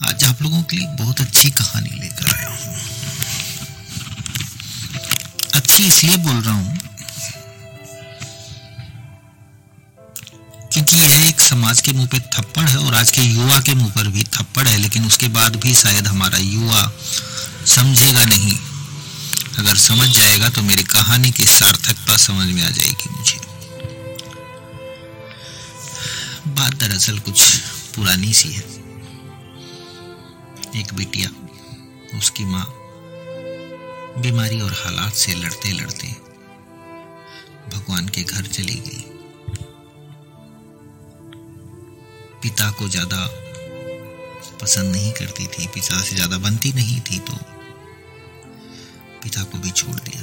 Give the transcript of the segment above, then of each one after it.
आज आप लोगों के लिए बहुत अच्छी कहानी लेकर आया हूँ। अच्छी इसलिए बोल रहा हूँ क्योंकि यह एक समाज के मुँह पे थप्पड़ है और आज के युवा के मुँह पर भी थप्पड़ है, लेकिन उसके बाद भी शायद हमारा युवा समझेगा नहीं। अगर समझ जाएगा तो मेरी कहानी की सार्थकता समझ में आ जाएगी मुझे। बात दरअसल कुछ पुरानी सी है। एक बिटिया, उसकी माँ, बीमारी और हालात से लड़ते लड़ते भगवान के घर चली गई। पिता को ज़्यादा पसंद नहीं करती थी, पिता से ज़्यादा बनती नहीं थी तो पिता को भी छोड़ दिया।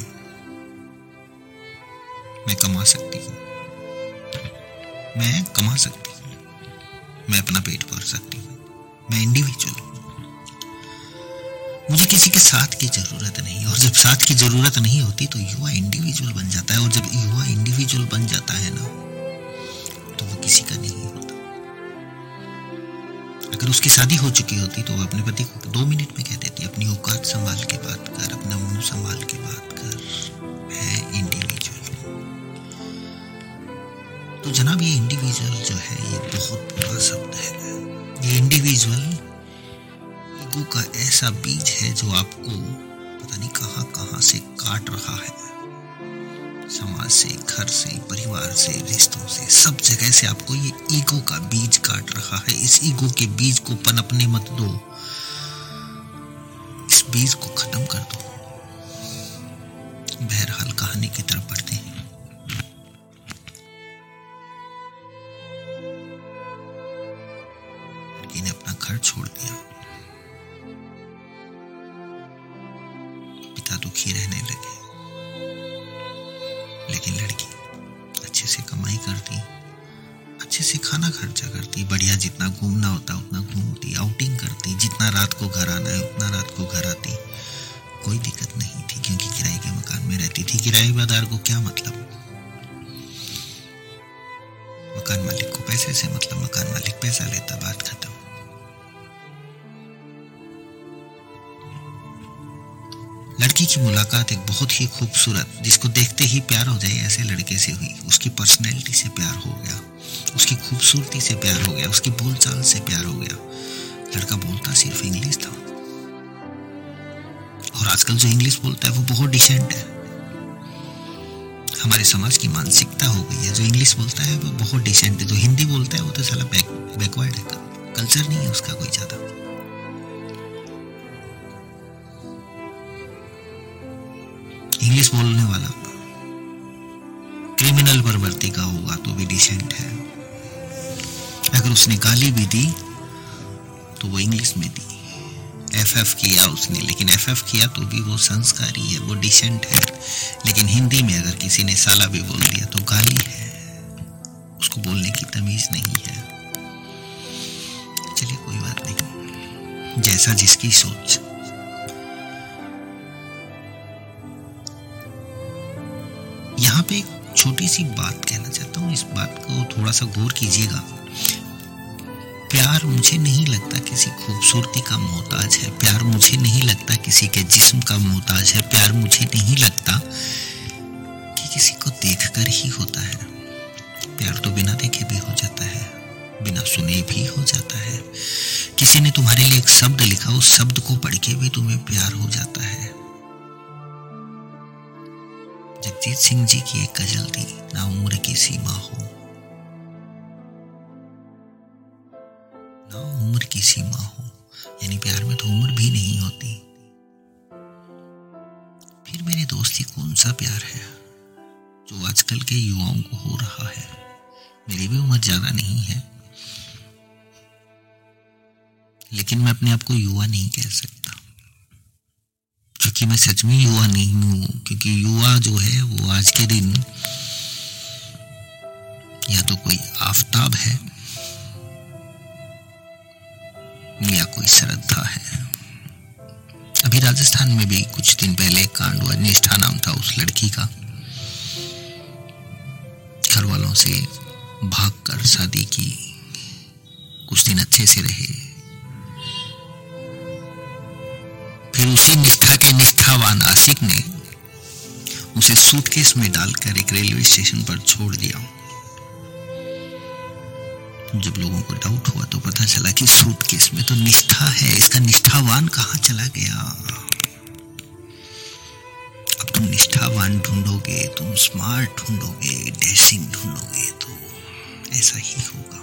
मैं कमा सकती हूँ। मैं कमा सकती हूँ। मैं अपना पेट भर सकती हूँ। मैं इंडिविजुअल हूँ। मुझे किसी के साथ की ज़रूरत नहीं और जब साथ की ज़रूरत नहीं होती तो युवा इंडिविजुअल बन जाता है। और जब युवा इंडिविजुअल बन जाता है ना तो वो किसी का नहीं होता। अगर उसकी शादी हो चुकी होती तो वो अपने पति को दो मिनट में कह देती, अपनी औकात संभाल के बात कर, अपना मुँह संभाल के बात कर। है इंडिविजुअल तो जनाब, ये इंडिविजुअल जो है, ये बहुत बुरा शब्द है। ये इंडिविजुअल ईगो का ऐसा बीज है जो आपको पता नहीं कहाँ कहाँ से काट रहा है। समाज से, घर से, परिवार से, रिश्तों से, सब जगह से आपको ये ईगो का बीज काट रहा है। इस ईगो के बीज को पनपने मत दो। इस बीज को खत्म कर दो। बहरहाल कहानी की तरफ़ बढ़ते हैं। ने अपना घर छोड़ दिया। पिता दुखी रहने लगे। लेकिन लड़की अच्छे से कमाई करती, अच्छे से खाना खर्चा करती, बढ़िया जितना घूमना होता, उतना घूमती आउटिंग करती, जितना रात को घर आना है, उतना रात को घर आती। कोई दिक्कत नहीं थी, क्योंकि किराए के मकान में रहती थी। किराएदार को क्या मतलब? मकान मालिक को पैसे से मतलब मकान मालिक पैसा लेता, बात खत्म। लड़की की मुलाकात एक बहुत ही खूबसूरत, जिसको देखते ही प्यार हो जाए, ऐसे लड़के से हुई। उसकी पर्सनैलिटी से प्यार हो गया। उसकी खूबसूरती से प्यार हो गया। उसकी बोलचाल से प्यार हो गया। लड़का बोलता सिर्फ़ इंग्लिश था। और आजकल जो इंग्लिश बोलता है, वो बहुत डिसेंट है। हमारे समाज की मानसिकता हो गई है। जो इंग्लिश बोलता है, वो बहुत डिसेंट है। जो हिंदी बोलता है, वो तो साला बैकवर्ड है। कल्चर नहीं है उसका कोई ज़्यादा। इंग्लिश बोलने वाला। क्रिमिनल प्रवृत्ति का होगा तो भी डिसेंट है। अगर उसने गाली भी दी तो वो इंग्लिश में दी। एफ़ एफ़ किया उसने, लेकिन एफ़ एफ़ किया तो भी वो संस्कारी है, वो डिसेंट है। लेकिन हिंदी में अगर किसी ने साला भी बोल दिया तो गाली है। उसको बोलने की तमीज नहीं है। चलिए, कोई बात नहीं। जैसा जिसकी सोच। यहाँ पे एक छोटी सी बात कहना चाहता हूँ। इस बात को थोड़ा सा गौर कीजिएगा। प्यार मुझे नहीं लगता किसी खूबसूरती का मोहताज है। प्यार मुझे नहीं लगता किसी के जिस्म का मोहताज है। प्यार मुझे नहीं लगता कि किसी को देखकर ही होता है। प्यार तो बिना देखे भी हो जाता है, बिना सुने भी हो जाता है। किसी ने तुम्हारे लिए एक शब्द लिखा, उस शब्द को पढ़ के भी तुम्हें प्यार हो जाता है। जगजीत सिंह जी की एक गज़ल थी, ना उम्र की सीमा हो। ना उम्र की सीमा हो। यानी प्यार में तो उम्र भी नहीं होती। फिर मेरे दोस्ती कौन सा प्यार है, जो आजकल के युवाओं को हो रहा है? मेरी भी उम्र ज़्यादा नहीं है। लेकिन मैं अपने आप को युवा नहीं कह सकता। क्योंकि मैं सच में युवा नहीं हूँ, क्योंकि युवा जो है वो आज के दिन या तो कोई आफताब है या कोई श्रद्धा है। अभी राजस्थान में भी कुछ दिन पहले कांड हुआ, निष्ठा नाम था उस लड़की का। घर वालों से भागकर शादी की। कुछ दिन अच्छे से रहे। नासिक ने उसे सूटकेस में डालकर एक रेलवे स्टेशन पर छोड़ दिया। जब लोगों को डाउट हुआ तो पता चला कि सूटकेस में तो निष्ठा है। इसका निष्ठावान कहा चला गया? अब तुम निष्ठावान ढूंढोगे, तुम स्मार्ट ढूंढोगे डैशिंग ढूंढोगे तो ऐसा ही होगा।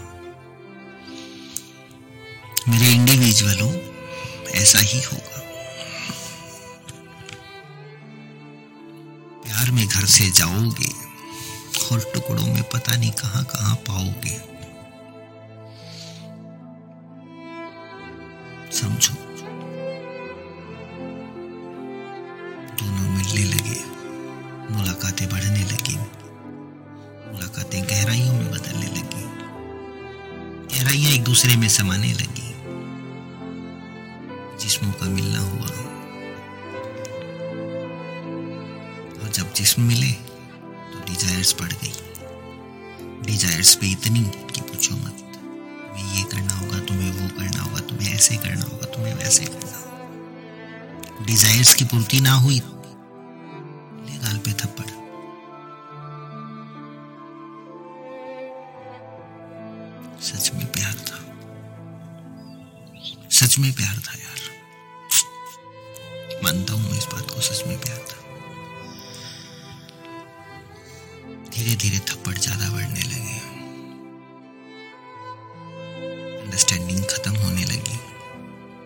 मेरे इंडिविजुअलों, ऐसा ही होगा। प्यार में घर से जाओगे और टुकड़ों में पता नहीं कहाँ कहाँ पाओगे। समझो? दोनों मिलने लगे, मुलाकातें बढ़ने लगी, मुलाकातें गहराइयों में बदलने लगी, गहराइयाँ एक दूसरे में समाने लगी। जिस्म मिले तो डिजायर्स बढ़ गई। डिजायर्स पे इतनी कि पूछो मत, तुम्हें ये करना होगा, तुम्हें वो करना होगा, तुम्हें ऐसे करना होगा, तुम्हें वैसे करना होगा। डिजायर्स की पूर्ति ना हुई ले गाल पे थप्पड़। सच में प्यार था। सच में प्यार था यार। धीरे धीरे थप्पड़ ज़्यादा बढ़ने लगे। अंडरस्टैंडिंग खत्म होने लगी,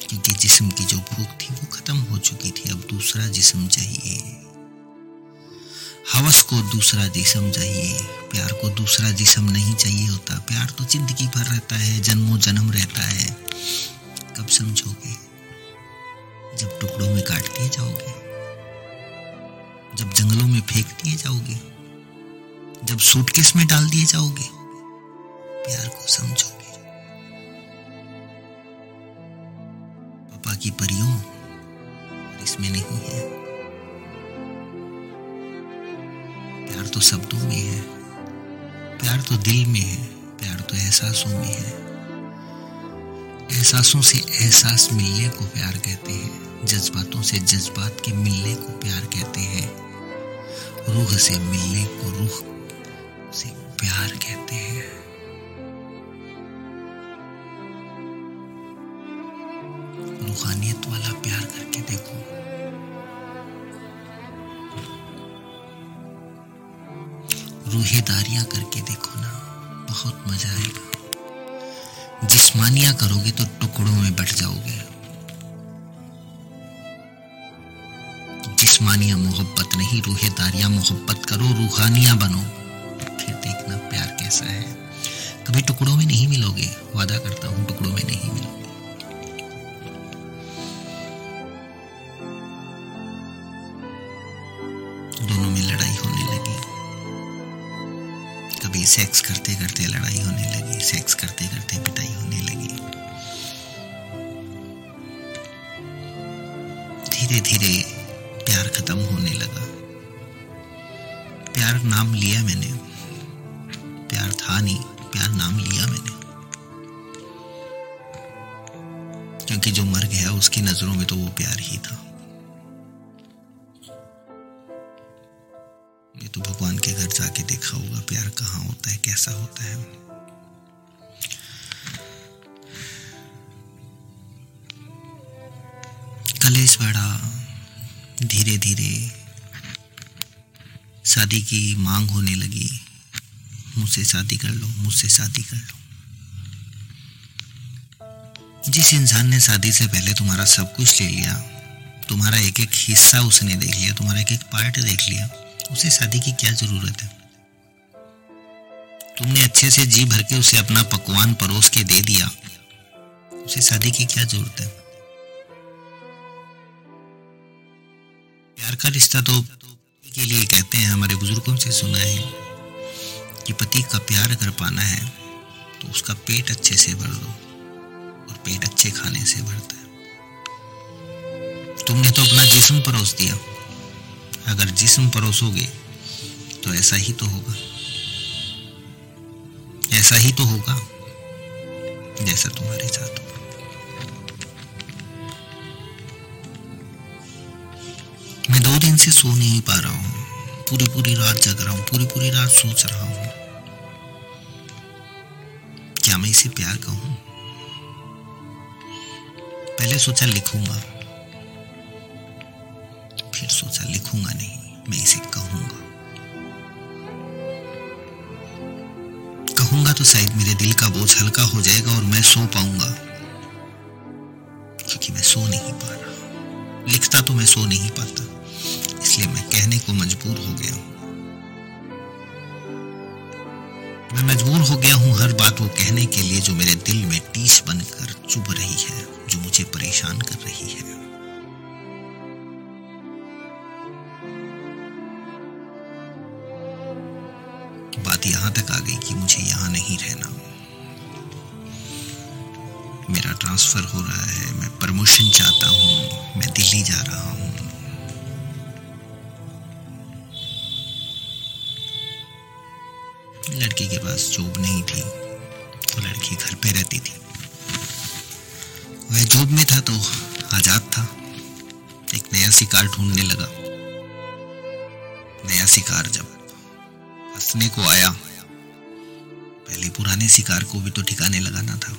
क्योंकि जिस्म की जो भूख थी वो खत्म हो चुकी थी, अब दूसरा जिस्म चाहिए। हवस को दूसरा जिसम चाहिए, प्यार को दूसरा जिसम नहीं चाहिए होता। प्यार तो ज़िंदगी भर रहता है जन्मों जन्म रहता है। कब समझोगे? जब टुकड़ों में काट दिए जाओगे? जब जंगलों में फेंक दिए जाओगे? जब सूटकेस में डाल दिए जाओगे, प्यार को समझोगे। पापा की परियों, इसमें नहीं है। प्यार तो शब्दों में है, प्यार तो दिल में है, प्यार तो एहसासों में है। एहसासों से एहसास मिलने को प्यार कहते हैं, जज्बातों से जज्बात के मिलने को प्यार कहते हैं। रूह से मिलने को रूह प्यार कहते हैं। रूहानियत वाला प्यार करके देखो। रूहेदारियाँ करके देखो ना, बहुत मज़ा आएगा। जिस्मानिया करोगे तो टुकड़ों में बट जाओगे। जिस्मानिया मोहब्बत नहीं, रूहेदारियाँ मोहब्बत करो, रूहानिया बनो। कभी टुकड़ों में नहीं मिलोगे। वादा करता हूँ, टुकड़ों में नहीं मिलोगे। दोनों में लड़ाई होने लगी। कभी सेक्स करते करते लड़ाई होने लगी सेक्स करते करते पिटाई होने लगी। धीरे धीरे प्यार खत्म होने लगा। प्यार नाम लिया मैंने। प्यार था नहीं। प्यार नाम लिया मैंने। क्योंकि जो मर गया, उसकी नज़रों में तो वो प्यार ही था। ये तो भगवान के घर जाके देखा होगा, प्यार कहाँ होता है, कैसा होता है। कलेश बढ़ा धीरे धीरे शादी की मांग होने लगी। मुझसे शादी कर लो, मुझसे शादी कर लो। जिस इंसान ने शादी से पहले तुम्हारा सब कुछ ले लिया, तुम्हारा एक एक हिस्सा उसने देख लिया, तुम्हारा एक एक पार्ट देख लिया, उसे शादी की क्या ज़रूरत है? तुमने अच्छे से जी भर के उसे अपना पकवान परोस के दे दिया, उसे शादी की क्या ज़रूरत है? प्यार का रिश्ता तो के लिए कहते हैं, हमारे बुज़ुर्गों से सुना है। कि पति का प्यार अगर पाना है तो उसका पेट अच्छे से भर दो और पेट अच्छे खाने से भरता है। तुमने तो अपना जिस्म परोस दिया। अगर जिस्म परोसोगे तो ऐसा ही तो होगा। ऐसा ही तो होगा जैसा तुम्हारे साथ मैं दिन से सो नहीं पा रहा हूँ। पूरी पूरी रात जग रहा हूँ पूरी पूरी रात सोच रहा हूँ। क्या मैं इसे प्यार कहूँ? पहले सोचा लिखूँगा। फिर सोचा लिखूँगा नहीं, मैं इसे कहूँगा। कहूँगा तो शायद मेरे दिल का बोझ हल्का हो जाएगा और मैं सो पाऊँगा। क्योंकि मैं सो नहीं पा रहा। लिखता तो मैं सो नहीं पाता, इसलिए मैं कहने को मजबूर हो गया हूँ। मैं मजबूर हो गया हूँ हर बात वो कहने के लिए जो मेरे दिल में टीस बनकर चुभ रही है, जो मुझे परेशान कर रही है। बात यहाँ तक आ गई कि मुझे यहाँ नहीं रहना। मेरा ट्रांसफ़र हो रहा है, मैं प्रमोशन चाहता हूँ, मैं दिल्ली जा रहा हूँ। लड़की के पास जॉब नहीं थी तो लड़की घर पे रहती थी। वह जॉब में था तो आज़ाद था। एक नया शिकार ढूँढने लगा। नया शिकार जब हंसने को आया, पहले पुराने शिकार को भी तो ठिकाने लगाना था।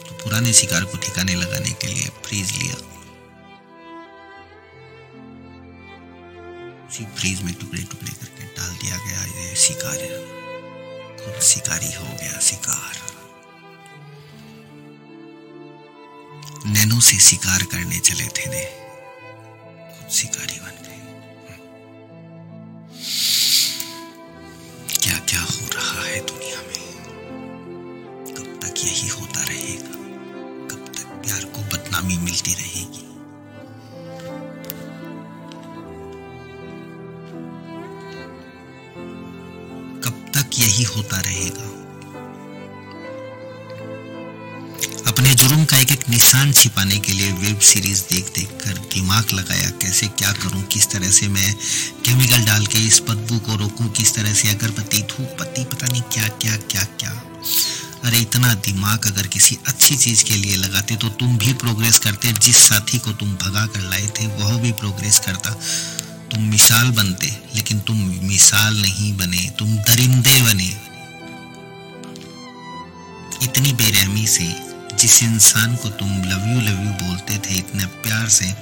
तो पुराने शिकार को ठिकाने लगाने के लिए फ्रीज लिया। उसी फ्रीज में टुकड़े टुकड़े करके डाल दिया गया ये शिकार। खुद शिकारी हो गया शिकार? नैनो से शिकार करने चले थे ने। खुद शिकारी बन गए? क्या क्या हो रहा है दुनिया में? कब तक यही होता रहेगा? कब तक प्यार को बदनामी मिलती रहेगी? यही होता रहेगा। अपने जुर्म का एक एक निशान छिपाने के लिए वेब सीरीज़ देख देख कर दिमाग लगाया, कैसे क्या करूँ, किस तरह से मैं केमिकल डाल के इस बदबू को रोकूं, किस तरह से अगरबत्ती धूप, पत्ती, पता नहीं क्या क्या क्या क्या। अरे, इतना दिमाग अगर किसी अच्छी चीज़ के लिए लगाते तो तुम भी प्रोग्रेस करते, जिस साथी को तुम भगा कर लाए थे, वह भी प्रोग्रेस करता। तुम मिसाल बनते, लेकिन तुम मिसाल नहीं बने, तुम दरिंदे बने। इतनी बेरहमी से, जिस इंसान को तुम लव यू लव यू बोलते थे, इतने प्यार से,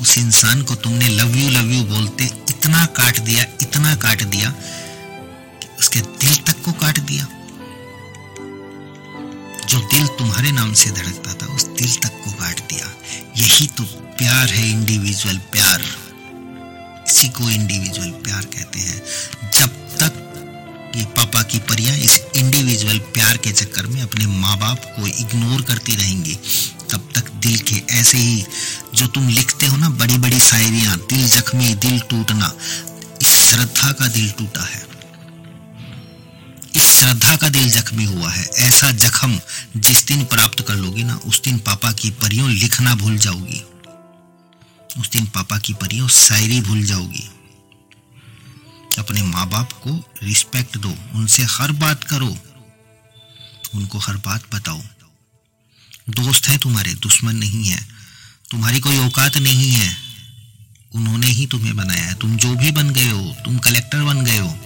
उस इंसान को तुमने लव यू लव यू बोलते इतना काट दिया, इतना काट दिया, कि उसके दिल तक को काट दिया। जो दिल तुम्हारे नाम से धड़कता था, उस दिल तक को काट दिया। यही तो प्यार है इंडिविजुअल प्यार। इसी को इंडिविजुअल प्यार कहते हैं। जब तक ये पापा की परियाँ इस इंडिविजुअल प्यार के चक्कर में अपने माँ बाप को इग्नोर करती रहेंगी, तब तक दिल के ऐसे ही जो तुम लिखते हो ना बड़ी बड़ी शायरियाँ, दिल जख्मी, दिल टूटना, इस श्रद्धा का दिल टूटा है। इस श्रद्धा का दिल जख्मी हुआ है। ऐसा जख्म जिस दिन प्राप्त कर लोगी ना, उस दिन पापा की परियों लिखना भूल जाओगी। उस दिन पापा की परियों शायरी भूल जाओगी। अपने माँ बाप को रिस्पेक्ट दो, उनसे हर बात करो। उनको हर बात बताओ। दोस्त है तुम्हारे, दुश्मन नहीं है। तुम्हारी कोई औकात नहीं है। उन्होंने ही तुम्हें बनाया है। तुम जो भी बन गए हो, तुम कलेक्टर बन गए हो।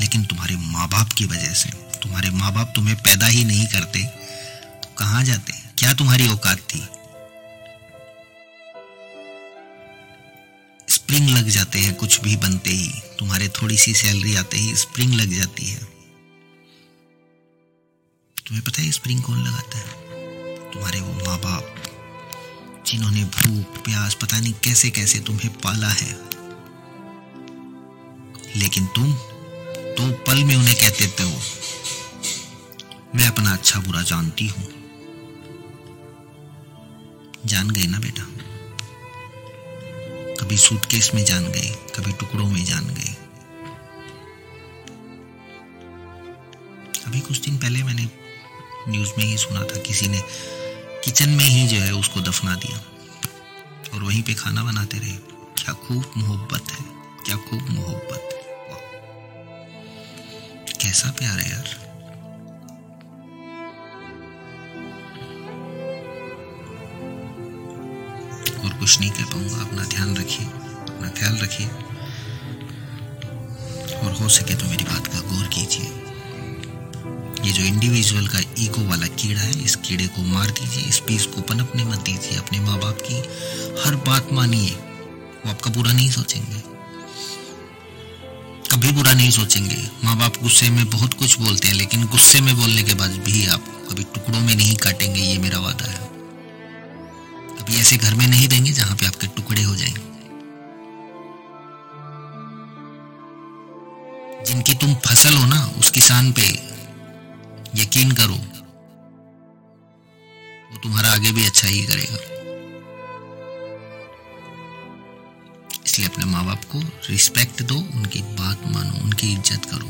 लेकिन तुम्हारे माँ बाप की वजह से, तुम्हारे माँ बाप तुम्हें पैदा ही नहीं करते। तो कहाँ जाते? क्या तुम्हारी औकात थी? स्प्रिंग लग जाते हैं, कुछ भी बनते ही। तुम्हारे थोड़ी सी सैलरी आते ही स्प्रिंग लग जाती है। तुम्हें पता है स्प्रिंग कौन लगाता है? तुम्हारे वो माँ बाप जिन्होंने भूख, प्यास, पता नहीं कैसे कैसे तुम्हें पाला है। लेकिन तुम तो पल में उन्हें कहते थे हो, मैं अपना अच्छा बुरा जानती हूँ। जान गए ना बेटा? कभी सूटकेस में जान गए कभी टुकड़ों में जान गए अभी कुछ दिन पहले मैंने न्यूज़ में ही सुना था किसी ने किचन में ही जो है उसको दफना दिया। और वहीं पे खाना बनाते रहे। क्या खूब मोहब्बत है, क्या खूब मोहब्बत। कैसा प्यार है यार। कुछ नहीं कह पाऊँगा। अपना ध्यान रखिए, अपना ख्याल रखिए। और हो सके तो मेरी बात का गौर कीजिए। ये जो इंडिविजुअल का ईगो वाला कीड़ा है, इस कीड़े को मार दीजिए, इस पीस को पनपने मत दीजिए। अपने माँ बाप की हर बात मानिए। वो आपका बुरा नहीं सोचेंगे। कभी बुरा नहीं सोचेंगे। माँ बाप गुस्से में बहुत कुछ बोलते हैं, लेकिन गुस्से में बोलने के बाद भी आप कभी टुकड़ों में नहीं काटेंगे, ये मेरा वादा है। कभी ऐसे घर में नहीं देंगे जहाँ पे आपके टुकड़े हो जाएँगे। जिनकी तुम फ़सल हो ना, उस किसान पे यकीन करो, वो तुम्हारा आगे भी अच्छा ही करेगा। इसलिए अपने माँ बाप को रिस्पेक्ट दो, उनकी बात मानो, उनकी इज़्ज़त करो।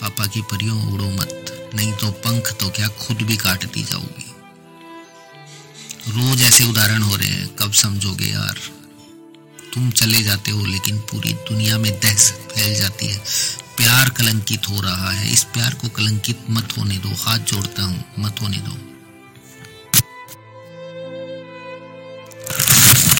पापा की परियों उड़ो मत, नहीं तो पंख तो क्या खुद भी काट दी जाओगी। रोज ऐसे उदाहरण हो रहे हैं, कब समझोगे यार? तुम चले जाते हो, लेकिन पूरी दुनिया में दहशत फैल जाती है। प्यार कलंकित हो रहा है। इस प्यार को कलंकित मत होने दो, हाथ जोड़ता हूँ, मत होने दो।